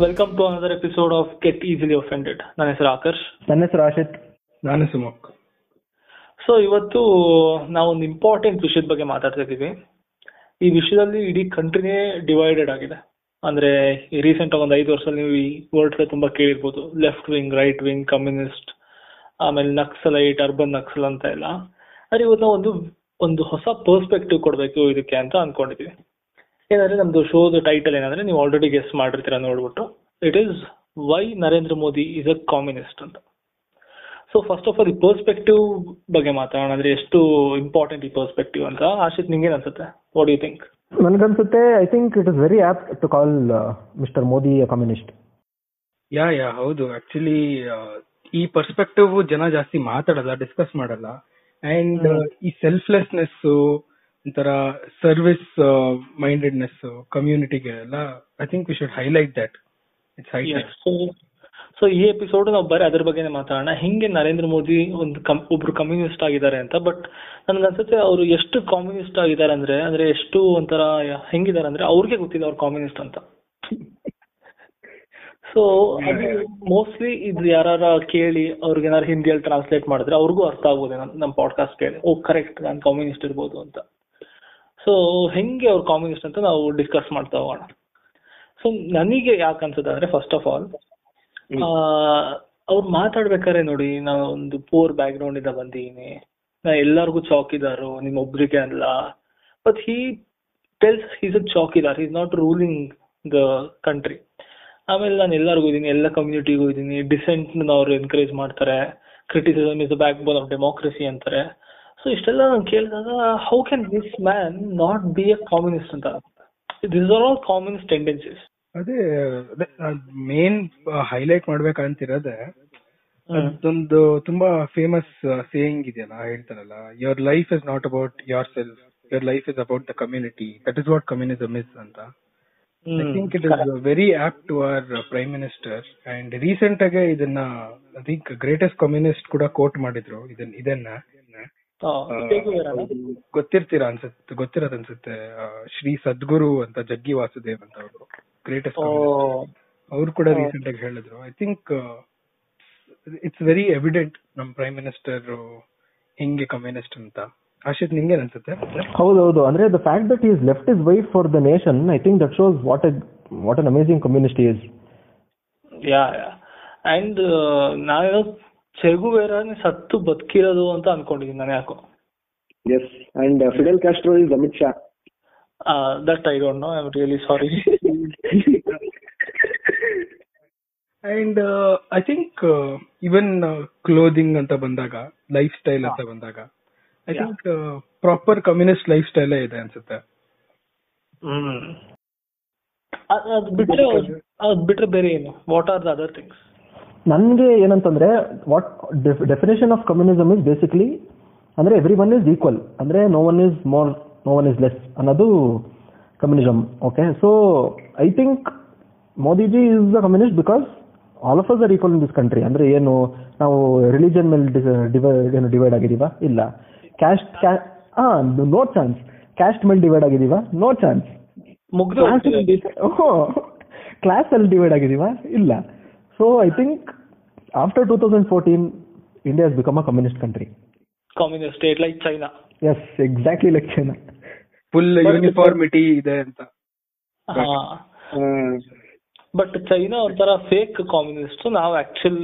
Welcome to another episode of get easily offended ನನ್ನ ಹೆಸರು ಆಕರ್ಷ್. ನನ್ನ ಹೆಸರು ಆಶಿತ್. ನಾನು ಸುಮಕ್ ಸೊ ಇವತ್ತು ನಾವು ಒಂದು ಇಂಪಾರ್ಟೆಂಟ್ ವಿಷಯದ ಬಗ್ಗೆ ಮಾತಾಡ್ತಾ ಇದ್ದೀವಿ. ಈ ವಿಷಯದಲ್ಲಿ ಇಡೀ ಕಂಟ್ರಿನೇ ಡಿವೈಡೆಡ್ ಆಗಿದೆ. ಅಂದ್ರೆ ರೀಸೆಂಟ್ ಆಗಿ ಒಂದು ಐದು ವರ್ಷದಲ್ಲಿ ನೀವು ಈ ವರ್ಡ್ ತುಂಬಾ ಕೇಳಿರ್ಬೋದು. Left wing right wing communist ಆಮೇಲೆ ನಕ್ಸಲೈಟ್ ಅರ್ಬನ್ ನಕ್ಸಲ್ ಅಂತ ಎಲ್ಲ. ಆದ್ರೆ ಇವತ್ತು ನಾವು ಒಂದು ಒಂದು ಹೊಸ ಪರ್ಸ್ಪೆಕ್ಟಿವ್ ಕೊಡಬೇಕು ಇದಕ್ಕೆ ಅಂತ ಅನ್ಕೊಂಡಿದೀವಿ ಏನಂದ್ರೆ ನಮ್ದು ಶೋದ ಟೈಟಲ್ ಏನಂದ್ರೆ ನೀವು ಆಲ್ರೆಡಿ ಗೆಸ್ ಮಾಡಿರ್ತೀರ ನೋಡ್ಬಿಟ್ಟು. It is why Narendra Modi is a communist ಅಂತ. ಸೊ ಫಸ್ಟ್ ಆಫ್ ಆಲ್ ಈ ಪರ್ಸ್ಪೆಕ್ಟಿವ್ ಬಗ್ಗೆ ಮಾತಾಡೋಣ. ಅಂದ್ರೆ ಎಷ್ಟು ಇಂಪಾರ್ಟೆಂಟ್ ಈ ಪರ್ಸ್ಪೆಕ್ಟಿವ್ ಅಂತ. ಆಶಿತ್ ನಿಂಗೇನ್ ಅನ್ಸುತ್ತೆ? ವಾಟ್ ಯು ಥಿಂಕ್ ನನಗನ್ಸುತ್ತೆ I think it is very apt to call mister Modi communist yeah yeah ಹೌದು. ಆಕ್ಚುಲಿ ಈ ಪರ್ಸ್ಪೆಕ್ಟಿವ್ ಜನ ಜಾಸ್ತಿ ಮಾತಾಡಲ್ಲ ಡಿಸ್ಕಸ್ ಮಾಡಲ್ಲ. ಅಂಡ್ ಈ ಸೆಲ್ಫ್ಲೆಸ್ನೆಸ್ ಒಂಥರ ಸರ್ವಿಸ್ ಮೈಂಡೆಡ್ನೆಸ್ ಕಮ್ಯುನಿಟಿಗೆ ಎಲ್ಲ I think we should highlight that it's high so ಈ ಎಪಿಸೋಡ್ ನಾವು ಬರೀ ಅದ್ರ ಬಗ್ಗೆನೇ ಮಾತಾಡೋಣ. ಹಿಂಗೆ ನರೇಂದ್ರ ಮೋದಿ ಒಂದು ಒಬ್ರು ಕಮ್ಯುನಿಸ್ಟ್ ಆಗಿದ್ದಾರೆ ಅಂತ ಬಟ್ ನನ್ಗನ್ಸುತ್ತೆ ಅವರು ಎಷ್ಟು ಕಾಮ್ಯುನಿಸ್ಟ್ ಆಗಿದ್ದಾರೆ ಅಂದ್ರೆ ಅಂದ್ರೆ ಎಷ್ಟು ಒಂಥರ ಹೆಂಗಿದ್ದಾರೆ ಅಂದ್ರೆ ಅವ್ರಿಗೆ ಗೊತ್ತಿದೆ ಅವ್ರು ಕಮ್ಯುನಿಸ್ಟ್ ಅಂತ. ಸೊ ಅದು ಮೋಸ್ಟ್ಲಿ ಇದು ಯಾರ ಕೇಳಿ ಅವ್ರಿಗೆ ಏನಾದ್ರು ಹಿಂದಿಯಲ್ಲಿ ಟ್ರಾನ್ಸ್ಲೇಟ್ ಮಾಡಿದ್ರೆ ಅವ್ರಿಗೂ ಅರ್ಥ ಆಗ್ಬೋದು ನಮ್ಮ ಪಾಡ್ಕಾಸ್ಟ್ ಕೇಳಿ. ಓ ಕರೆಕ್ಟ್ ನಾನು ಕಮ್ಯುನಿಸ್ಟ್ ಇರ್ಬೋದು ಅಂತ. ಸೊ ಹೆಂಗೆ ಅವ್ರು ಕಾಮ್ಯುನಿಸ್ಟ್ ಅಂತ ನಾವು ಡಿಸ್ಕಸ್ ಮಾಡ್ತಾ ಹೋಗೋಣ. ಸೊ ನನಗೆ ಯಾಕೆ ಅನ್ಸುತ್ತೆ ಅಂದ್ರೆ ಫಸ್ಟ್ ಆಫ್ ಆಲ್ ಅವ್ರು ಮಾತಾಡ್ಬೇಕಾದ್ರೆ ನೋಡಿ ನಾನು ಒಂದು ಗ್ರೌಂಡ್ ಇಂದ ಬಂದಿದ್ದೀನಿ ನಾ ಎಲ್ಲರಿಗೂ ಚೌಕಿದಾರು ನಿಮ್ ಒಬ್ರಿಗೆ ಅಲ್ಲ. But he tells he's a chowkidar is not ruling the country ಆಮೇಲೆ ನಾನು ಎಲ್ಲರಿಗೂ ಇದೀನಿ ಎಲ್ಲ ಕಮ್ಯುನಿಟಿಗೂ ಇದೀನಿ. ಡಿಸೆಂಟ್ ಅವ್ರು ಎನ್ಕರೇಜ್ ಮಾಡ್ತಾರೆ. Criticism is the backbone of democracy ಅಂತಾರೆ. ಸೊ ಇಷ್ಟೆಲ್ಲ ನಾನು ಕೇಳಿದಾಗ how can this man not be a communist ಅಂತ this are all communist tendencies ಅದೇ ಮೇನ್ ಹೈಲೈಟ್ ಮಾಡ್ಬೇಕಂತಿರೋದೆ ಅದೊಂದು ತುಂಬಾ ಫೇಮಸ್ ಸೇಯಿಂಗ್ ಇದೆಯಲ್ಲ ಹೇಳ್ತಾರಲ್ಲ your life is not about yourself your life is about the community that is what communism is ಅಂತ I think it is very apt to our prime minister and recent ಆಗಿ ಇದನ್ನ I think greatest communist ಕೂಡ quote ಮಾಡಿದ್ರು ಇದನ್ನ ಇದನ್ನ. ಗೊತ್ತಿರ್ತೀರ ಅನ್ಸುತ್ತೆ ಗೊತ್ತಿರೋದ್ ಅನ್ಸುತ್ತೆ ಶ್ರೀ ಸದ್ಗುರು ಅಂತ ಜಗ್ಗಿ ವಾಸುದೇವ್ ಅಂತ ಅವರು ಗ್ರೇಟೆಸ್ಟ್ ಅವ್ರು. ಕೂಡ ರೀಸೆಂಟ್ ಆಗಿ ಹೇಳಿದ್ರು. I think it's very evident ನಮ್ ಪ್ರೈಮ್ ಮಿನಿಸ್ಟರ್ ಹಿಂಗೆ ಕಮ್ಯುನಿಸ್ಟ್ ಅಂತ. ಆಶಿತ್ ನಿಂಗೇನ್ ಅನ್ಸುತ್ತೆ? ಹೌದೌದು. ಅಂದ್ರೆ the fact that is left is white for the nation I think that shows what what an amazing communist is yeah yeah and ನಾನು Che Guevara ಸತ್ತು ಬದುಕಿರೋದು ಅಂತ ಅನ್ಕೊಂಡಿದ್ದೀನಿ ನಾನು ಯಾಕೋ. Yes and Fidel Castro is Amit Shah that I don't know I am really sorry and I think even clothing ಅಂತ ಬಂದಾಗ life style ಅಂತ ಬಂದಾಗ I think proper communist life ಸ್ಟೈಲೇ ಇದೆ ಅನ್ಸುತ್ತೆ. ಹ್ಮ್. ಅದ್ ಅದ್ ಬಿಟ್ರೆ ಅದ್ ಬಿಟ್ರೆ ಬೇರೆ ಏನು? What are the other things ನನ್ಗೆ ಏನಂತಂದ್ರೆ what definition of communism is basically ಅಂದ್ರೆ ಎವ್ರಿ ಒನ್ ಇಸ್ ಈಕ್ವಲ್ ಅಂದ್ರೆ no one is more no one is less ಅನ್ನೋದು communism okay so I think Modiji is the communist because all of us are equal in this country ಅಂದ್ರೆ ಏನು ನಾವು religion ಮೇಲೆ divide ಏನು divide ಆಗಿದೀವಾ ಇಲ್ಲ. Caste ಹಾಂ ನೋ ಚಾನ್ಸ್ ಕ್ಯಾಸ್ಟ್ ಮೇಲೆ ಡಿವೈಡ್ ಆಗಿದೀವಾ ನೋ ಚಾನ್ಸ್ ಕ್ಲಾಸಲ್ಲಿ ಕ್ಲಾಸ್ ಅಲ್ಲಿ ಡಿವೈಡ್ ಆಗಿದೀವಾ ಇಲ್ಲ. So I think after two thousand fourteen India has become a communist country communist state like China yes exactly like China full uniformity ಇದೆ ಅಂತ. Uh, but China ಒಂಥರ fake communist ನಾವು actual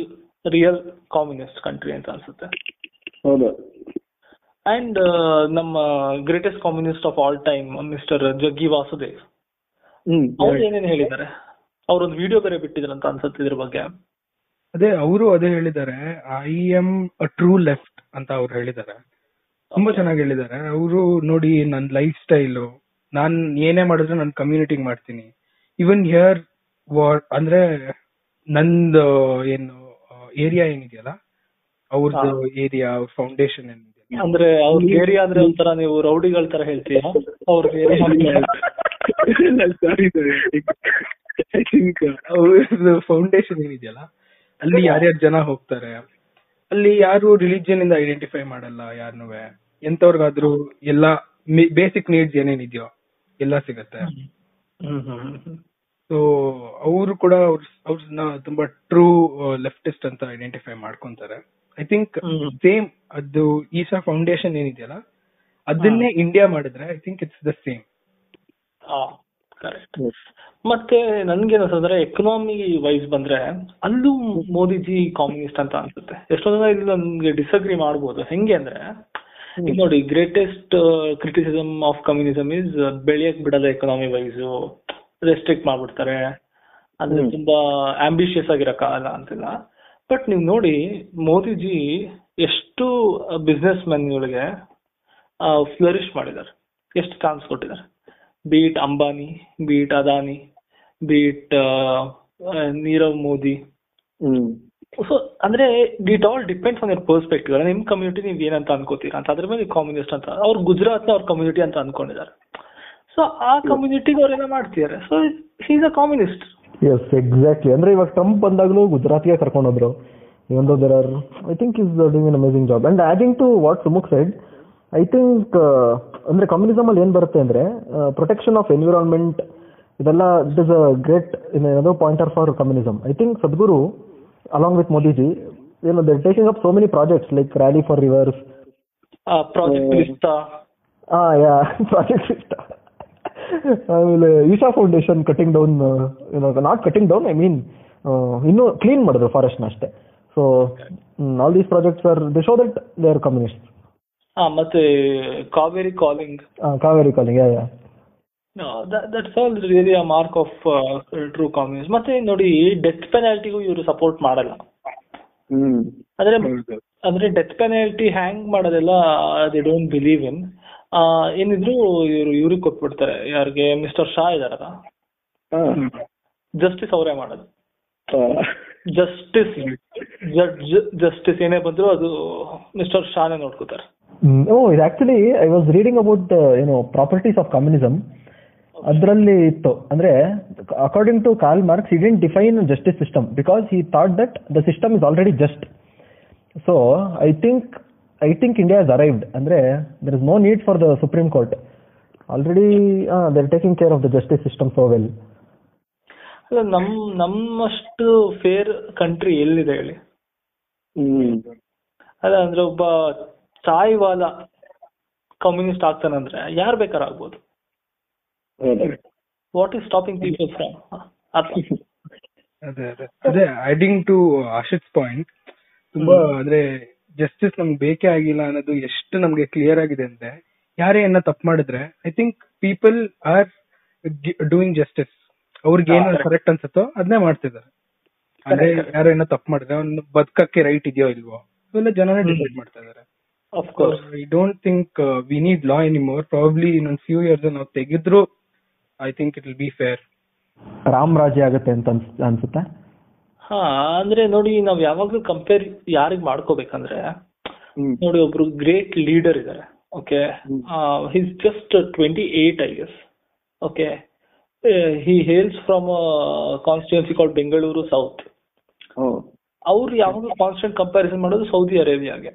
real communist country ಅಂತ ಅನ್ಸುತ್ತೆ. ಹೌದು. And ನಮ್ಮ greatest communist of all time mister Jaggi Vasudev hmm ಅವ್ರು ಏನೇನು ಹೇಳಿದ್ದಾರೆ? ಅವ್ರೊಂದು ವಿಡಿಯೋ ಬೇರೆ ಬಿಟ್ಟಿದ್ರಂತ ಅನ್ಸುತ್ತೆ ಇದ್ರ ಬಗ್ಗೆ. ಅದೇ ಅವರು ಅದೇ ಹೇಳಿದ್ದಾರೆ I am a true left ಅಂತ ಅವ್ರು ಹೇಳಿದ್ದಾರೆ. ತುಂಬಾ ಚೆನ್ನಾಗಿ ಹೇಳಿದ್ದಾರೆ. ಅವರು ನೋಡಿ ನನ್ ಲೈಫ್ ಸ್ಟೈಲ್ ನಾನ್ ಏನೇ ಮಾಡಿದ್ರು ನನ್ನ ಕಮ್ಯುನಿಟಿಗೆ ಮಾಡ್ತೀನಿ. ಇವನ್ ಹಿಯರ್ ಅಂದ್ರೆ ನಂದು ಏನು ಏರಿಯಾ ಏನಿದೆಯಲ್ಲ ಅವ್ರದ್ದು ಏರಿಯಾ ಅವ್ರ ಫೌಂಡೇಶನ್ ಏನಿದೆ ಅಂದ್ರೆ ಅವ್ರ ಏರಿಯಾ ಅಂದ್ರೆ ಒಂಥರ ನೀವು ರೌಡಿಗಳ ತರ ಹೇಳ್ತೀರಾ? ಅವ್ರ ಏರಿಯಾ ಫೌಂಡೇಶನ್ ಏನಿದೆಯಲ್ಲ ಅಲ್ಲಿ ಯಾರ್ಯಾರು ಜನ ಹೋಗ್ತಾರೆ? ಅಲ್ಲಿ ಯಾರು ರಿಲಿಜಿಯನ್ ಇಂದ ಐಡೆಂಟಿಫೈ ಮಾಡಲ್ಲ ಯಾರ್ನುವೆ ಎಂತವ್ರಿಗಾದ್ರೂ ಎಲ್ಲಾ ಬೇಸಿಕ್ ನೀಡ್ಸ್ ಏನೇನಿದೆಯೋ ಎಲ್ಲ ಸಿಗತ್ತೆ. ಅವರು ಕೂಡ ಅವ್ರ ಅವ್ರನ್ನ ತುಂಬಾ ಟ್ರೂ ಲೆಫ್ಟಿಸ್ಟ್ ಅಂತ ಐಡೆಂಟಿಫೈ ಮಾಡ್ಕೊಂತಾರೆ. I think. ಸೇಮ್ ಅದು ಈಸಾ ಫೌಂಡೇಶನ್ ಏನಿದೆಯಲ್ಲ ಅದನ್ನೇ ಇಂಡಿಯಾ ಮಾಡಿದ್ರೆ I think it's the same correct ಮತ್ತೆ ನನ್ಗೆ ಅಂದ್ರೆ ಎಕನಾಮಿ ವೈಸ್ ಬಂದ್ರೆ ಅಲ್ಲೂ ಮೋದಿಜಿ ಕಾಮ್ಯುನಿಸ್ಟ್ ಅಂತ ಅನ್ಸುತ್ತೆ. ಎಷ್ಟೊಂದ್ ಜನ ಇಲ್ಲಿ ನನ್ಗೆ ಡಿಸಗ್ರಿ ಮಾಡ್ಬೋದು. ಹೆಂಗೆ ಅಂದ್ರೆ ಈಗ ನೋಡಿ greatest criticism of communism is ಬೆಳೆಯಕ್ ಬಿಡಲ್ಲ ಎಕನಾಮಿ ವೈಸ್ ರೆಸ್ಟ್ರಿಕ್ಟ್ ಮಾಡ್ಬಿಡ್ತಾರೆ. ಅಂದ್ರೆ. ತುಂಬಾ ಆಂಬಿಷಿಯಸ್ ಆಗಿರಕ್ಕಾಗಲ್ಲ ಅಂತಿಲ್ಲ. ಬಟ್ ನೀವು ನೋಡಿ ಮೋದಿಜಿ ಎಷ್ಟು ಬಿಸ್ನೆಸ್ ಗಳಿಗೆ ಫ್ಲರಿಶ್ ಮಾಡಿದ್ದಾರೆ. ಎಷ್ಟು ಚಾನ್ಸ್ ಕೊಟ್ಟಿದ್ದಾರೆ. Beat Ambani beat Adani beat Nirav Modi so ಅಂದ್ರೆ it all depend on your perspective ನಿಮ್ ಕಮ್ಯುನಿಟಿ ನೀವ್ ಏನಂತ ಅನ್ಕೋತೀರ ಅಂತ. ಅದ್ರ ಮೇಲೆ ಕಮ್ಯುನಿಸ್ಟ್ ಅಂತ. ಅವ್ರು ಗುಜರಾತ್ ಅವ್ರ ಕಮ್ಯುನಿಟಿ ಅಂತ ಅನ್ಕೊಂಡಿದ್ದಾರೆ. ಸೊ ಆ ಕಮ್ಯುನಿಟಿಗೆ ಅವ್ರೆಲ್ಲ ಮಾಡ್ತಿದ್ದಾರೆ. So is a communist yes exactly ಅಂದ್ರೆ ಇವಾಗ ಟ್ರಂಪ್ ಬಂದಾಗಲೂ ಗುಜರಾತ್ಗೆ ಕರ್ಕೊಂಡೋದ್ರು. Even though there are I think is doing an amazing job and adding to what Sumukh side I think ಅಂದ್ರೆ ಕಮ್ಯುನಿಸಮ್ ಅಲ್ಲಿ ಏನ್ ಬರುತ್ತೆ ಅಂದ್ರೆ ಪ್ರೊಟೆಕ್ಷನ್ ಆಫ್ ಎನ್ವಿರಾನ್ಮೆಂಟ್ ಇದೆಲ್ಲ ಇಟ್ ಇಸ್ ಅ ಗ್ರೇಟ್ ಏನೋ pointer for communism I think Sadhguru along with Modiji ಏನು they taking up so many projects like rally for rivers project list ಆ yeah project ಇಷ್ಟ ಆಮೇಲೆ Isha foundation cutting down not cutting down I mean ಇನ್ನೂ clean ಮಾಡಿದ್ರು forest ಅಷ್ಟೇ. So all these projects are they show that they are communist ಹಾ ಮತ್ತೆ Cauvery calling Cauvery calling yeah yeah. That's all really a mark of true communism ಮತ್ತೆ ನೋಡಿ death ಪೆನಾಲ್ಟಿಗೂ ಇವರು support ಮಾಡಲ್ಲ. ಹ್ಮ್. ಅಂದ್ರೆ ಅಂದ್ರೆ ಡೆತ್ ಪೆನಾಲ್ಟಿ ಹ್ಯಾಂಗ್ ಮಾಡೋದೆಲ್ಲ ದೇ ಡೋಂಟ್ ಬಿಲೀವ್ ಇನ್ ಏನಿದ್ರು ಇವರು ಇವ್ರಿಗೆ ಕೊಟ್ಬಿಡ್ತಾರೆ. ಯಾರಿಗೆ? ಮಿಸ್ಟರ್ ಶಾ ಇದಾರಲ್ಲ ಜಸ್ಟಿಸ್ ಅವರೇ ಮಾಡೋದು. ಆ, ಜಸ್ಟಿಸ್ ಏನೇ ಬಂದ್ರು ಅದು ಮಿಸ್ಟರ್ ಶಾನೆ ನೋಡ್ಕೋತಾರೆ. ಓ ಇದು actually I was reading about ಏನು ಪ್ರಾಪರ್ಟೀಸ್ ಆಫ್ ಕಮ್ಯುನಿಸಮ್ ಅದರಲ್ಲಿ ಇತ್ತು. ಅಂದ್ರೆ according to Karl Marx didn't define justice system because he thought that the system is already just so I think I think India is arrived ಅಂದ್ರೆ there is no need for the supreme court already there taking care of the justice system so well ಅಲ್ಲ ನಮ್ ನಮ್ಮಷ್ಟು fair country ಎಲ್ಲಿದೆ ಹೇಳಿ? ಹ್ಮ್. ಅಲ್ಲ ಅಂದ್ರೆ ಒಬ್ಬ ಸಾಯಿವಾಲ communist ಆಗ್ತಾನಂದ್ರೆ ಯಾರ್ ಬೇಕಾರ್ ಆಗ್ಬೋದು? What is stopping people from ಅದೇ ಅದೇ. ಅದೇ ಐಡಿಂಗ್ ಟು ಆಶಿತ್ ಪಾಯಿಂಟ್ ತುಂಬಾ ಅಂದ್ರೆ ಜಸ್ಟಿಸ್ ನಮ್ಗೆ ಬೇಕೇ ಆಗಿಲ್ಲ ಅನ್ನೋದು ಎಷ್ಟು ನಮ್ಗೆ ಕ್ಲಿಯರ್ ಆಗಿದೆ ಅಂದ್ರೆ ಯಾರೇ ಏನ ತಪ್ಪು ಮಾಡಿದ್ರೆ I think people are doing justice ಅವ್ರಿಗೆ ಏನು ಕರೆಕ್ಟ್ ಅನ್ಸುತ್ತೋ ಅದನ್ನೇ ಮಾಡ್ತಿದ್ದಾರೆ. ಅಂದ್ರೆ ಯಾರೋ ಏನೋ ತಪ್ಪು ಮಾಡಿದ್ರೆ ಅವ್ನು ಬದುಕಕ್ಕೆ ರೈಟ್ ಇದೆಯೋ ಇಲ್ವೋ ಇವೆಲ್ಲ ಜನನೇ ಡಿಸೈಡ್ ಮಾಡ್ತಾ course I don't think we need law anymore probably ಇನ್ನೊಂದ್ ಫ್ಯೂ ಇಯರ್ಸ್ ನಾವು ತೆಗೆದ್ರು I think it will be fair Ram Rajya ಆಗುತ್ತೆ ಅಂತ ಅನ್ಸ್ ಅನ್ಸುತ್ತೆ? ಹಾ ಅಂದ್ರೆ ನೋಡಿ ನಾವ್ ಯಾವಾಗ್ಲೂ ಕಂಪೇರ್ ಯಾರಿಗ್ ಮಾಡ್ಕೋಬೇಕಂದ್ರೆ ನೋಡಿ ಒಬ್ರು ಗ್ರೇಟ್ ಲೀಡರ್ ಇದಾರೆ okay his just twenty eight I guess okay he hails from constituency called Bengaluru South ಅವ್ರು ಯಾವಾಗಲೂ ಕಾನ್ಸ್ಟೆಂಟ್ ಕಂಪ್ಯಾರಿಸನ್ ಮಾಡೋದು ಸೌದಿ ಅರೇಬಿಯಾಗೆ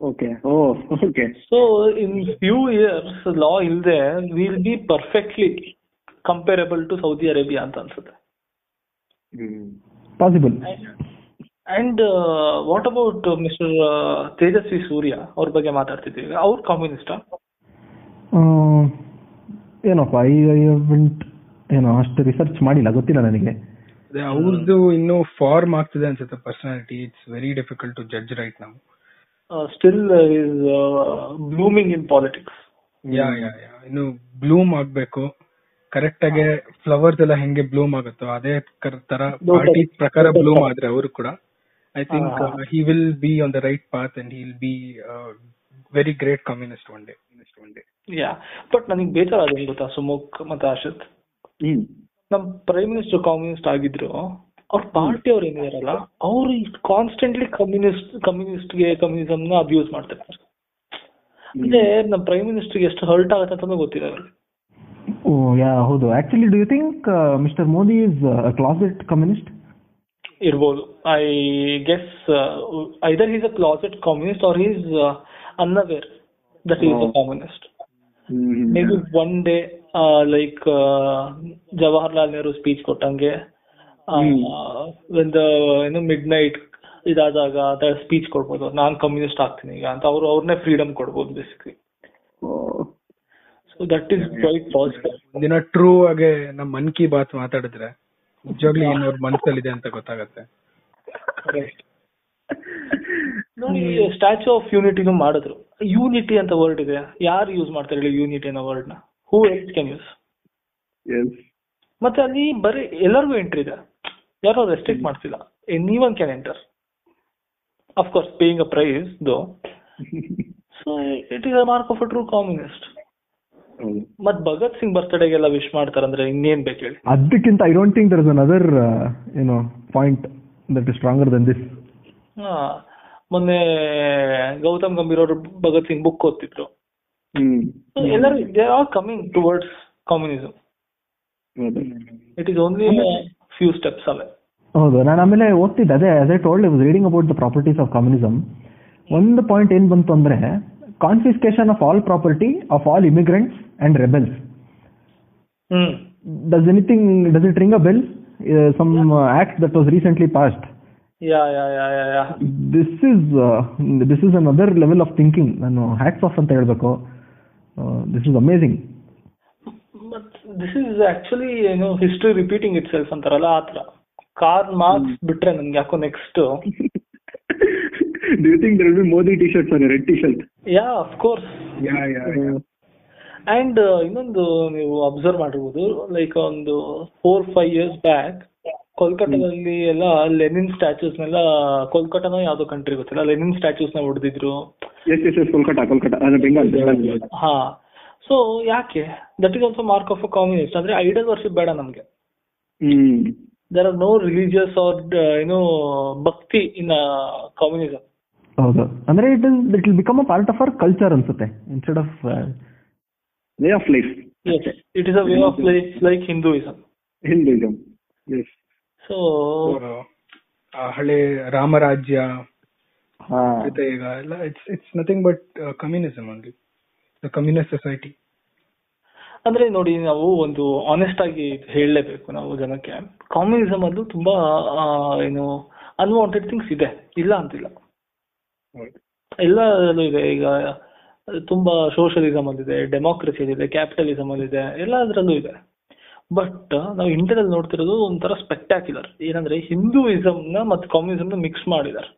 okay okay so in few years law ಇಲ್ದೆ will be perfectly comparable to Saudi Arabia ಅಂತ ಅನ್ಸುತ್ತೆ. Possible and what about mister Tejasvi Surya ಅವ್ರ ಬಗ್ಗೆ ಮಾತಾಡ್ತಿದ್ದೀವಿ. ಅವ್ರು ಕಮ್ಯುನಿಸ್ಟ್ ಏನಪ್ಪ ಐ ಏನೋ ಅಷ್ಟು ರಿಸರ್ಚ್ ಮಾಡಿಲ್ಲ ಗೊತ್ತಿಲ್ಲ ನನಗೆ. ಅದೇ ಅವ್ರದ್ದು ಇನ್ನು ಫಾರ್ಮ್ ಆಗ್ತಿದೆ ಅನ್ಸುತ್ತೆ personality it's very difficult to judge right ನಾವು still is blooming in politics yeah yeah yeah ಇನ್ನು ಬ್ಲೂಮ್ ಆಗ್ಬೇಕು. ಕರೆಕ್ಟ್ ಆಗಿ ಫ್ಲವರ್ಸ್ ಎಲ್ಲ ಹೆಂಗೆ ಬ್ಲೂಮ್ ಆಗುತ್ತೋ ಅದೇ ತರ ಪಾರ್ಟಿ ಪ್ರಕಾರ ಬ್ಲೂಮ್ ಆದ್ರೆ ಅವರು ಕೂಡ. I think he will be on the right path and he will be very great communist one day one day yeah but ನನಗೆ ಬೇಜಾರಾದ ಗೊತ್ತಾ? ಸುಮುಖ್ ಮತ್ತೆ ಹ್ಮ್. ನಮ್ ಪ್ರೈಮ್ ಮಿನಿಸ್ಟರ್ ಕಮ್ಯುನಿಸ್ಟ್ ಆಗಿದ್ರು ಅವ್ರ ಪಾರ್ಟಿ ಅವ್ರು ಏನಿದಾರಲ್ಲ ಅವ್ರು ಕಾನ್ಸ್ಟೆಂಟ್ಲಿ ಕಮ್ಯುನಿಸ್ಟ್ ಕಮ್ಯುನಿಸ್ಟ್ಗೆ ಕಮ್ಯುನಿಸಮ್ನ ಅಬ್ಯೂಸ್ ಮಾಡ್ತಾರೆ ಅಂದ್ರೆ ನಮ್ ಪ್ರೈಮ್ ಮಿನಿಸ್ಟರ್ಗೆ ಎಷ್ಟು ಹರ್ಟ್ ಆಗುತ್ತೆ ಅಂತ ಗೊತ್ತಿಲ್ಲ ಅವ್ರಿಗೆ ಓ ಯಾ ಹೌದು. Actually do you think mister Modi is closet communist ಇರ್ಬೋದು. I guess either is a closet communist or is unaware that is a communist hmm maybe one day like Jawaharlal Nehru speech ಕೊಟ್ಟಂಗೆ ಒಂದು ಏನು mid night ಇದಾದಾಗ speech ಕೊಡ್ಬೋದು. ನಾನ್ communist ಆಗ್ತೀನಿ ಈಗ ಅಂತ ಅವರು ಅವ್ರನ್ನೇ ಫ್ರೀಡಮ್ ಕೊಡ್ಬೋದು basically so that is quite positive ದಿನ ಟ್ರೂ ಆಗಿ ನಮ್ ಮನ್ ಕಿ ಬಾತ್ ಮಾತಾಡಿದ್ರೆ ನಿಜವಾಗ್ಲೂ ಏನವ್ರ ಅವ್ರ ಮನಸ್ಸಲ್ಲಿದೆ ಅಂತ ಗೊತ್ತಾಗತ್ತೆ. ನೋಡಿ ಸ್ಟ್ಯಾಚು ಆಫ್ ಯೂನಿಟಿನೂ ಮಾಡಿದ್ರು. ಯೂನಿಟಿ ಅಂತ ವರ್ಡ್ ಇದೆ. ಯಾರು ಯೂಸ್ ಮಾಡ್ತಾರೆ ಹೇಳಿ ಯೂನಿಟಿ ಅನ್ನೋ ವರ್ಡ್ನ? Who else can use yes ಮತ್ತೆ ಅಲ್ಲಿ ಬರೀ ಎಲ್ಲರಿಗೂ ಎಂಟ್ರಿ ಇದೆ. ಯಾರು ರೆಸ್ಟ್ರಿಕ್ಟ್ ಮಾಡ್ತಿಲ್ಲ. Any one can enter of course paying a price though so it is a mark of a true communist ಮತ್ ಭಗತ್ ಸಿಂಗ್ ಬರ್ತ್ಡೇಗೆಲ್ಲ ವಿಶ್ ಮಾಡ್ತಾರಂದ್ರೆ ಇನ್ನೇನ್ ಬೇಕು ಹೇಳಿ? ಅದಕ್ಕಿಂತ I don't think there is another ಏನೋ point that is stronger than this ಹಾ. ಮೊನ್ನೆ ಗೌತಮ್ ಗಂಭೀರ್ ಅವರು ಭಗತ್ ಸಿಂಗ್ ಬುಕ್ ಓದ್ತಿದ್ರು. ಎಲ್ಲರೂ they are coming towards communism it is only few steps ಅಲ್ಲೇ ಹೌದು. ನಾನು ಆಮೇಲೆ ಓದ್ತಿದ್ದೆ. ಅದೇ ಅದೇ told was reading about the properties of communism ಒಂದು ಪಾಯಿಂಟ್ ಏನ್ ಬಂತು ಅಂದ್ರೆ confiscation of all property of all immigrants and rebels does anything does it ring a bell some act that was recently passed yeah yeah yeah yeah yeah this is this is another level of thinking ನಾನು hats off ಅಂತ ಹೇಳಬೇಕು. This is amazing but this is actually ಏನು history repeating itself ಅಂತಾರಲ್ಲ ಆತರ Karl Marx ಬಿಟ್ರೆ ನನ್ಗೆ ಯಾಕೋ next Do you think there will be Modi t-shirts on a red t-shirt? Yeah of course yeah yeah and ಇನ್ನೊಂದು ನೀವು observe ಮಾಡಿರ್ಬೋದು like ಒಂದು ಫೋರ್ ಫೈವ್ ಇಯರ್ಸ್ ಬ್ಯಾಕ್ ಕೋಲ್ಕತ್ತಾದಲ್ಲಿ ಎಲ್ಲ ಲೆನಿನ್ ಸ್ಟ್ಯಾಚ್ಯೂಸ್ ನೆಲ್ಲ ಕೋಲ್ಕತ್ತಾನೋ ಯಾವ್ದೋ ಕಂಟ್ರಿ ಗೊತ್ತಿಲ್ಲ ಲೆನಿನ್ ಸ್ಟ್ಯಾಚ್ಯೂಸ್ನ ಹೊಡೆದಿದ್ರು. Yes yes. Uh, Bengal. ಹಾ. ಸೊ ಯಾಕೆ? That is also mark of a communist ಅಂದ್ರೆ ಐಡಲ್ ವರ್ಷಿಪ್ ಬೇಡ ನಮ್ಗೆ. ಹ್ಮ್. There are no religious or ಏನು ಭಕ್ತಿ ಇನ್ ಕಾಮ್ಯುನಿಸಮ್ ಹೌದು. ಅಂದ್ರೆ it is it will become a part of our culture ಅನ್ಸುತ್ತೆ. Instead of Way of life. Yes, it is a way of life like Hinduism Hinduism. Yes. So ಆ ಹಳೆ ರಾಮರಾಜ್ಯ ಜೊತೆ ಈಗ ಎಲ್ಲ it's it's nothing but communism only the communist society ಅಂದ್ರೆ ನೋಡಿ ನಾವು ಒಂದು ಆನೆಸ್ಟ್ ಆಗಿ ಹೇಳಲೇಬೇಕು ನಾವು ಜನಕ್ಕೆ. ಕಾಮ್ಯುನಿಸಮ್ ಅದು ತುಂಬಾ ಏನು ಅನ್ವಾಂಟೆಡ್ ಥಿಂಗ್ಸ್ ಇದೆ. ಇಲ್ಲ ಅಂತಿಲ್ಲ. ಎಲ್ಲ ಇದೆ. ಈಗ ತುಂಬಾ ಸೋಷಿಯಲಿಸಮ್ ಅಲ್ಲಿದೆ ಡೆಮೋಕ್ರಸಿ ಅಲ್ಲಿದೆ ಕ್ಯಾಪಿಟಲಿಸಮ್ ಅಲ್ಲಿದೆ ಎಲ್ಲದರಲ್ಲೂ ಇದೆ. ಬಟ್ ನಾವು ಇಂಡಿಯಾದಲ್ಲಿ ನೋಡ್ತಿರೋದು ಒಂಥರ ಸ್ಪೆಕ್ಟ್ಯಾಕ್ಯುಲರ್ ಏನಂದ್ರೆ ಹಿಂದೂಯಿಸಮ್ನ ಮತ್ತೆ communism ನ ಮಿಕ್ಸ್ ಮಾಡಿದ್ದಾರೆ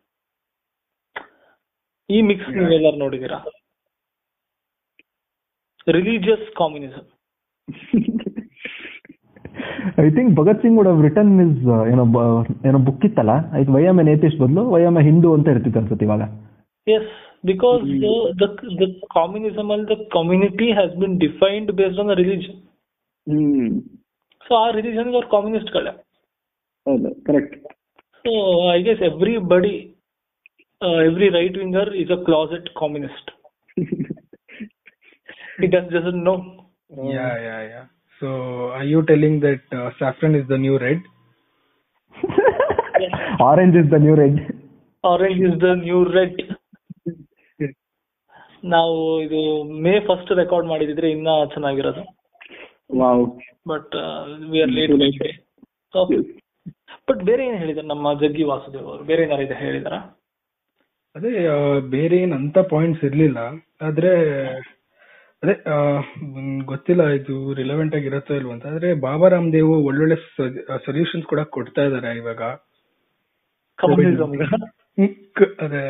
ಈ ಮಿಕ್ಸ್ ನೀವೆಲ್ಲರೂ ನೋಡಿದೀರಾ? Religious communism. I think Bhagat Singh would have return is ಏನೋ ಏನೋ ಬುಕ್ ಇತ್ತಲ್ಲ? ಆಯ್ತು ವೈಎಮ್ ಎನ್ ಏತಿಸ್ಟ್ ಬದಲು ವೈಎಮ್ ಹಿಂದೂ ಅಂತ ಇರ್ತಿತ್ತು ಅನ್ಸುತ್ತೆ ಇವಾಗ. Yes, because mm. the, the, the communism and the community has been defined based on the religion. Mm. So our religion is our communist color. Oh, no. correct. So I guess everybody, uh, every right winger is a closet communist. he just doesn't know. Yeah, yeah, yeah. So are you telling that uh, saffron is the new red? Orange is the new red. Orange is the new red. ನಾವು ಇದು May first record ಮಾಡಿದಿದ್ರೆ ಇನ್ನ ಚೆನ್ನಾಗಿರೋದು. Wow. But we are late so but ಬೇರೆ ಏನ್ ಹೇಳಿದಾರೆ ನಮ್ಮ ಜಗ್ಗಿ ವಾಸುದೇವ್ ಅವರು? ಬೇರೆ ಏನಾರ ಇದೆ ಹೇಳಿದಾರ? ಅದೇ ಬೇರೆ ಏನ್ ಅಂತ ಪಾಯಿಂಟ್ಸ್ ಇರ್ಲಿಲ್ಲ. ಆದ್ರೆ ಅದೇ ಗೊತ್ತಿಲ್ಲ ಇದು ರಿಲೆವೆಂಟ್ ಆಗಿ ಇರುತ್ತೋ ಇಲ್ವೋ ಅಂತ. ಆದ್ರೆ ಬಾಬಾ ರಾಮದೇವ್ ಒಳ್ಳೊಳ್ಳೆ ಸೊಲ್ಯೂಷನ್ಸ್ ಕೂಡ ಕೊಡ್ತಾ ಇದಾರೆ ಇವಾಗ. ಅದೇ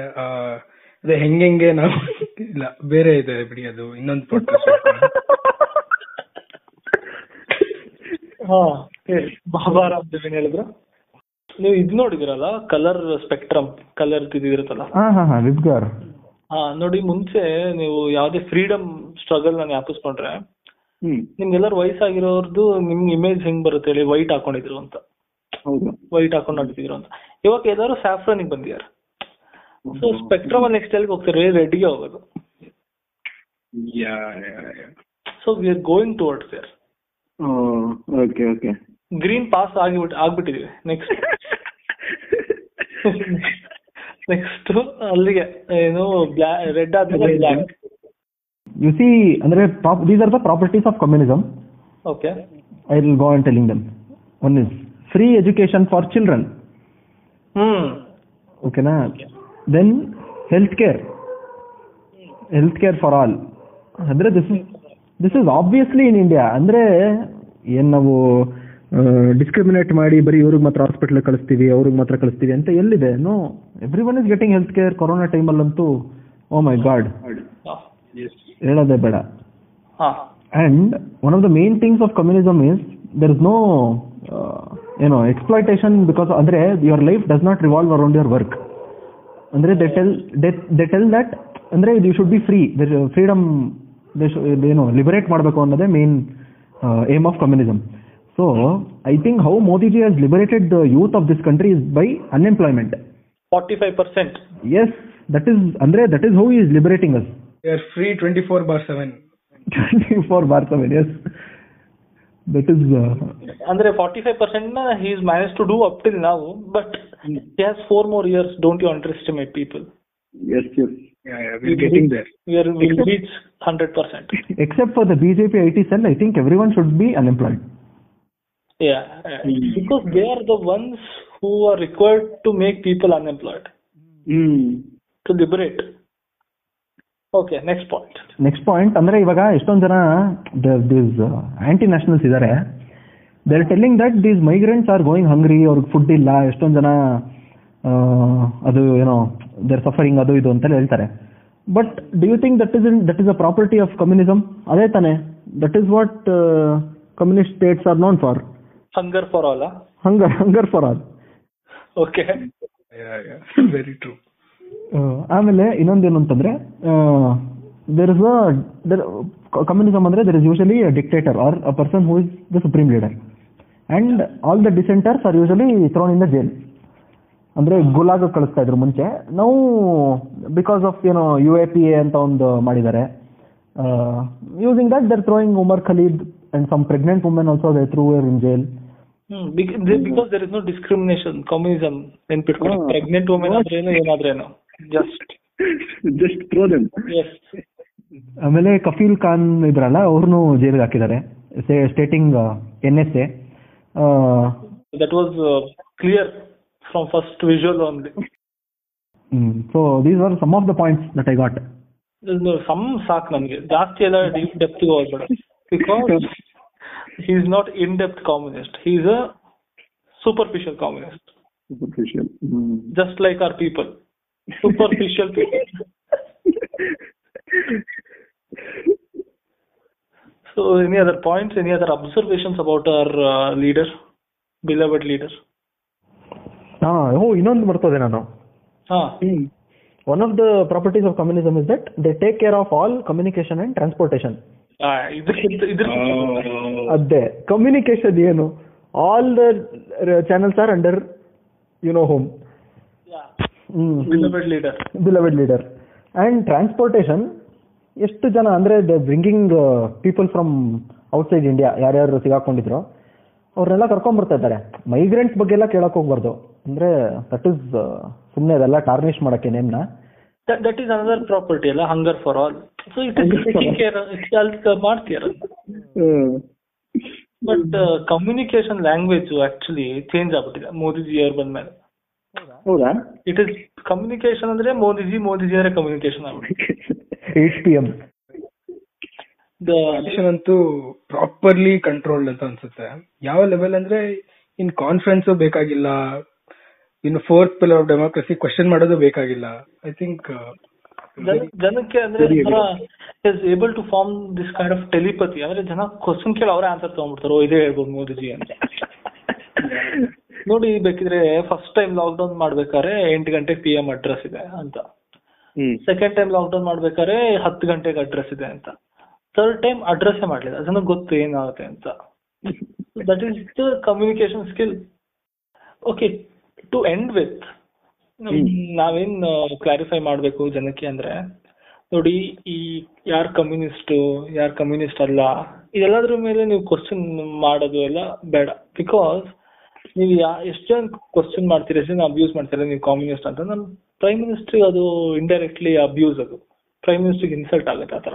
ಅದೇ ಹೆಂಗೆಂಗೆ ನಾವು ಇಲ್ಲ ಬೇರೆ ಇದೆ ಬಿಡಿ ಅದು ಇನ್ನೊಂದು ಪಾಡ್ಕಾಸ್ಟ್ ಹಾ ಹೇಳಿ. ಬಾಬಾ ರಾಮದೇವ್ ಏನ್ ಹೇಳಿದ್ರು? ನೀವು ಇದ್ ನೋಡಿದಿರಲ್ಲ ಕಲರ್ ಸ್ಪೆಕ್ಟ್ರಮ್ ಕಲರ್ ಇದಿರುತ್ತಲ್ಲ ಹಾ ಹಾ ಹಾ ಹಾ ನೋಡಿ ಮುಂಚೆ ನೀವು ಯಾವ್ದೇ ಫ್ರೀಡಮ್ ಸ್ಟ್ರಗಲ್ನ ಜ್ಞಾಪಿಸ್ಕೊಂಡ್ರೆ ಹ್ಮ್. ನಿಮ್ಗೆಲ್ಲರೂ ವಯಸ್ಸಾಗಿರೋರ್ದು ನಿಮ್ ಇಮೇಜ್ ಹೆಂಗ್ ಬರುತ್ತೆ ಹೇಳಿ ವೈಟ್ ಹಾಕೊಂಡಿದ್ರು ಅಂತ. ವೈಟ್ ಹಾಕೊಂಡು ನಡೀತಿದ್ರು ಅಂತ. ಇವಾಗ ಎಲ್ಲರೂ ಸ್ಯಾಫ್ರನಿಗೆ ಬಂದಿದ್ದಾರೆ. ಸೊ ಸ್ಪೆಕ್ಟ್ರಮ್ ಅಲ್ಲಿ ನೆಕ್ಸ್ಟ್ ಎಲ್ಲಿಗೆ ಹೋಗ್ತಾರೆ ರೆಡ್ಗೆ ಹೋಗೋದು yeah yeah yeah so we are going towards there okay okay green pass ಆಗಿಬಿಟ್ಟು ಆಗ್ಬಿಟ್ಟಿದೀವಿ ನೆಕ್ಸ್ಟ್ ನೆಕ್ಸ್ಟ್ ಅಲ್ಲಿಗೆ ಏನು ರೆಡ್ ಆದ್ಮೇಲೆ ಬ್ಲಾಕ್ ಯು ಸಿ ಅಂದ್ರೆ these are the properties of communism okay I will go on telling them. One is free education for children. ಹ್ಮ್ ಓಕೆನಾ then health care health care for all ಅಂದ್ರೆ this is this is obviously in India ಅಂದ್ರೆ ಏನ್ ನಾವು discriminate ಮಾಡಿ ಬರೀ ಇವ್ರಿಗೆ ಮಾತ್ರ ಹಾಸ್ಪಿಟಲ್ ಕಳಿಸ್ತೀವಿ ಅವ್ರಿಗೆ ಮಾತ್ರ ಕಳಿಸ್ತೀವಿ ಅಂತ ಎಲ್ಲಿದೆ? No every one is getting health care corona ಟೈಮಲ್ಲಂತೂ oh my god ಹೇಳೋದೇ ಬೇಡ. And one of the main things of communism is there is no ಏನೋ uh, because know your life does not revolve around your revolve they, they tell that andre you should be free there freedom you know liberate ಮಾಡಬೇಕು ಅನ್ನೋದೇ main uh, aim of communism so i think how modi ji has liberated the youth of this country is by unemployment forty five percent yes that is andre that is how he is liberating us They are free 24 bar 7. 24 bar 7 yes that is uh, ಅಂದ್ರೆ forty five ಪರ್ಸೆಂಟ್ನ he's manage to do up till ನಾವು but He has four more years don't you underestimate people Yes, yes. Yeah, yeah, we're getting there. We are will reach hundred percent except for the BJP IT cell, I think everyone should be unemployed. Yeah, because they are the ones who are required to make people unemployed, Hmm. to liberate. Okay, next point. Next point ಅಂದ್ರೆ ಇವಾಗ ಎಷ್ಟೊಂದು ಜನ these aunty nationals ಇದ್ದಾರೆ they are telling that these migrants are going hungry ಅವ್ರಿಗೆ food ಇಲ್ಲ ಎಷ್ಟೊಂದು ಜನ ಅದು ಏನೋ ದೇರ್ ಸಫರಿಂಗ್ ಅದು ಇದು ಅಂತ ಹೇಳ್ತಾರೆ. But do you think that is that is a property of communism ಅದೇ ತಾನೆ. That is what communist states are known for hunger for all? Hunger hunger for all okay very true Very true. ಆ, ಆಮೇಲೆ ಇನ್ನೊಂದೇನು ಅಂತಂದ್ರೆ there is communism ಅಂದ್ರೆ there is usually dictator or a person who is the supreme leader and all the dissenters are usually thrown in the jail ಅಂದ್ರೆ ಗುಲಾಗ ಕಳಿಸ್ತಾ ಇದ್ರು ಮುಂಚೆ. ನಾವು ಬಿಕಾಸ್ ಆಫ್ ಏನೋ ಯು ಎ ಪಿ ಎ ಅಂತ ಒಂದು ಮಾಡಿದ್ದಾರೆ using that there throwing Umar Khalid and some pregnant women also they threw in jail is no discrimination, communism, ನೆನ್ಪಿಟ್ಕೊಳ್ಳಿ. Ah. ಪ್ರೆಗ್ನೆಂಟ್ ವುಮೆನ್ ಆದ್ರೇನು ಏನಾದ್ರೇನು? Just Just throw them. Yes ಆಮೇಲೆ ಕಫೀಲ್ ಖಾನ್ ಇದ್ರಲ್ಲ ಅವ್ರನ್ನೂ ಜೈಲಿಗೆ ಹಾಕಿದ್ದಾರೆ. Stating N S A That was clear from first visual only so these are some of the points that I got some ಸಾಕ್ ನಮ್ಗೆ ಜಾಸ್ತಿ ಎಲ್ಲ ಡೀಪ್ ಡೆಪ್ತ್ ಹೋಗ್ಬೇಡ because he is not in depth communist he is a superficial communist Superficial. Hmm. just like our people. Superficial people. So, any other points, any other observations about our uh, leader, beloved leader? ಹಾ ಓ ಇನ್ನೊಂದು ಬರ್ತದೆ ನಾನು ಹಾ Hmm. One of the properties of communism is that they take care of all communication and transportation ಆ, ಇದಕ್ಕಿಂತ ಇದ್ರ Oh. ಅದೇ communication ಏನು all the channels are under you know whom beloved leader. Beloved leader and transportation ಎಷ್ಟು ಜನ ಅಂದ್ರೆ the bringing people from outside India ಯಾರ್ಯಾರು ಸಿಗಾಕೊಂಡಿದ್ರು ಅವ್ರನ್ನೆಲ್ಲ ಕರ್ಕೊಂಡ್ ಬರ್ತಾ ಇದ್ದಾರೆ. ಮೈಗ್ರೆಂಟ್ಸ್ ಬಗ್ಗೆ ಎಲ್ಲ ಕೇಳಕ್ ಹೋಗ್ಬಾರ್ದು. ಅಂದ್ರೆ ದಟ್ ಇಸ್ ಸುಮ್ಮನೆ ಅದೆಲ್ಲ ಟಾರ್ನಿಶ್ ಮಾಡಕ್ಕೆ ನೇಮ್ನ ದಟ್ ಇಸ್ ಅನದರ್ ಪ್ರಾಪರ್ಟಿ ಅಲ್ಲ hunger for all so it is care ಮಾಡ್ತೀರ? Uh, but communication language actually change ಆಗ್ಬಿಟ್ಟಿದೆ ಮೋದಿಜಿ ಅವ್ರು ಬಂದ್ಮೇಲೆ. ಹೌದಾ? ಇಟ್ ಇಸ್ ಕಮ್ಯುನಿಕೇಶನ್ ಅಂದ್ರೆ ಮೋದಿಜಿ ಮೋದಿಜಿ ಅವರೇ ಕಮ್ಯುನಿಕೇಶನ್ ಆಗ್ಬಿಟ್ಟಿದೆ. Eight P M The- Election ಅಂತೂ ಪ್ರಾಪರ್ಲಿ ಕಂಟ್ರೋಲ್ಡ್ ಅಂತ ಅನ್ಸುತ್ತೆ. ಯಾವ ಲೆವೆಲ್ ಅಂದ್ರೆ ಇನ್ ಕಾನ್ಫರೆನ್ಸ್ ಬೇಕಾಗಿಲ್ಲ ಇನ್ನು fourth pillar of democracy question ಮಾಡೋದು ಬೇಕಾಗಿಲ್ಲ. ಐ ಥಿಂಕ್ ಜನಕ್ಕೆ ಅಂದ್ರೆ is able to form this kind of telepathy ಅಂದ್ರೆ ಜನ ಕ್ವಶನ್ ಕೇಳಿ ಅವರೇ ಆನ್ಸರ್ ತಗೊಂಡ್ಬಿಡ್ತಾರೆ. ಓ ಇದೇ ಹೇಳ್ಬೋದು ಮೋದಿಜಿ ಅಂತ. ನೋಡಿ ಬೇಕಿದ್ರೆ ಫಸ್ಟ್ ಟೈಮ್ ಲಾಕ್ ಡೌನ್ ಮಾಡ್ಬೇಕಾದ್ರೆ ಎಂಟು ಗಂಟೆ ಪಿ ಎಂ ಅಡ್ರೆಸ್ ಇದೆ ಅಂತ. ಸೆಕೆಂಡ್ ಟೈಮ್ ಲಾಕ್ ಡೌನ್ ಮಾಡ್ಬೇಕಾದ್ರೆ ಹತ್ತು ಗಂಟೆಗೆ ಅಡ್ರೆಸ್ ಇದೆ ಅಂತ. ಥರ್ಡ್ ಟೈಮ್ ಅಡ್ರೆಸ್ ಮಾಡಲಿಲ್ಲ. ಜನಕ್ಕೆ ಗೊತ್ತು ಏನಾಗುತ್ತೆ ಅಂತ. That is the communication skill okay to end with ನಾವೇನ್ ಕ್ಲಾರಿಫೈ ಮಾಡಬೇಕು ಜನಕ್ಕೆ ಅಂದ್ರೆ ನೋಡಿ ಈ ಯಾರ್ ಕಮ್ಯುನಿಸ್ಟ್ ಯಾರ್ ಕಮ್ಯುನಿಸ್ಟ್ ಅಲ್ಲ ಇದೆಲ್ಲದರ ಮೇಲೆ ನೀವು ಕ್ವಶನ್ ಮಾಡೋದು ಎಲ್ಲ ಬೇಡ. ಬಿಕಾಸ್ ನೀವು ಯಾ ಎಷ್ಟು ಜನ ಕ್ವಶನ್ ಮಾಡ್ತೀರಾ? ಎಷ್ಟು ಜನ ಅಬ್ಯೂಸ್ ಮಾಡ್ತೀರಾ? ನೀವು ಕಾಮ್ಯುನಿಸ್ಟ್ ಅಂತ. ನಮ್ಮ ಪ್ರೈಮ್ ಮಿನಿಸ್ಟ್ರಿ ಅದು ಇಂಡೈರೆಕ್ಟ್ಲಿ ಅಬ್ಯೂಸ್ ಅದು. ಪ್ರೈಮ್ ಮಿನಿಸ್ಟ್ರಿಗೆ ಇನ್ಸಲ್ಟ್ ಆಗುತ್ತೆ ಆ ಥರ.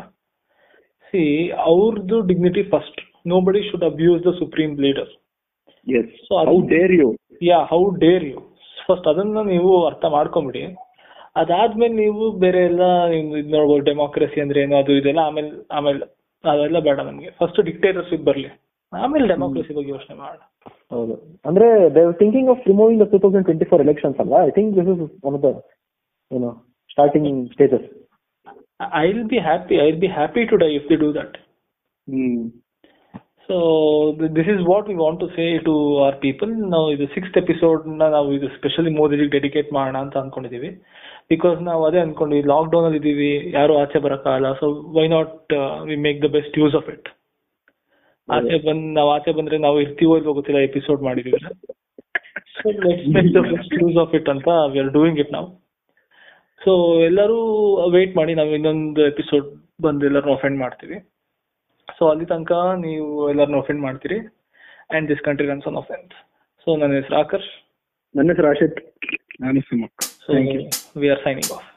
ಸಿ ಅವ್ರದ್ದು dignity first nobody should abuse the supreme leader. Leader so how How dare you? Yeah how dare you first ಅದನ್ನ ನೀವು ಅರ್ಥ ಮಾಡ್ಕೊಂಬಿಡಿ. ಅದಾದ್ಮೇಲೆ ನೀವು ಬೇರೆ ಎಲ್ಲ ಇದ್ ನೋಡ್ಬೋದು ಡೆಮೋಕ್ರಸಿ ಅಂದ್ರೆ ಏನು ಅದು ಇದೆಲ್ಲ ಆಮೇಲೆ ಆಮೇಲೆ ಅದೆಲ್ಲ ಬೇಡ ನಮಗೆ. ಫಸ್ಟ್ ಡಿಕ್ಟೇಟರ್ಶಿಪ್ ಬರ್ಲಿ. ಆಮೇಲೆ ಡೆಮೋಕ್ರಸಿ ಬಗ್ಗೆ ಯೋಚನೆ ಮಾಡೋಣ. ಹೌದು. ಅಂದ್ರೆ they thinking of removing the two thousand twenty four elections ಅಲ್ವಾ? I think this is one of the ಏನು starting stages I will be happy I will be happy to die if they do that. So this is what we want to say to our people ನಾವು ಇದು sixth ಎಪಿಸೋಡ್ನ ನಾವು ಇದು specially ಮೋದಿಜಿಗೆ dedicate ಮಾಡೋಣ ಅಂತ ಅನ್ಕೊಂಡಿದೀವಿ. Because ನಾವು ಅದೇ ಅನ್ಕೊಂಡ್ವಿ lock down ಅಲ್ಲಿ ಇದೀವಿ ಯಾರು ಆಚೆ ಬರೋಕ್ಕಾಗಲ್ಲ. So why not we make the best use of it ಆಚೆ ಬಂದ್ ನಾವ್ ಆಚೆ ಬಂದ್ರೆ ನಾವು ಇರ್ತೀವೋ ಇಲ್ವೋ ಗೊತ್ತಿಲ್ಲ ಎಪಿಸೋಡ್ ಮಾಡಿದೀವಿ. So let's use of it ಅಂತ ವಿ ಆರ್ ಡೂಯಿಂಗ್ ಇಟ್ ನಾವು ಸೊ ಎಲ್ಲರೂ ವೇಟ್ ಮಾಡಿ ನಾವು ಇನ್ನೊಂದು ಎಪಿಸೋಡ್ ಬಂದು ಎಲ್ಲರನ್ನೂ ಅಫೆಂಡ್ ಮಾಡ್ತೀವಿ. ಸೊ ಅಲ್ಲಿ ತನಕ ನೀವು ಎಲ್ಲರನ್ನೂ ಅಫೆಂಡ್ ಮಾಡ್ತೀರಿ. And this country runs on offense so ನನ್ನ ಹೆಸರು ಆಕರ್ಷ್. ನನ್ನ ಹೆಸರು ಆಶಿತ್. ನಾನು Sumak so we are signing off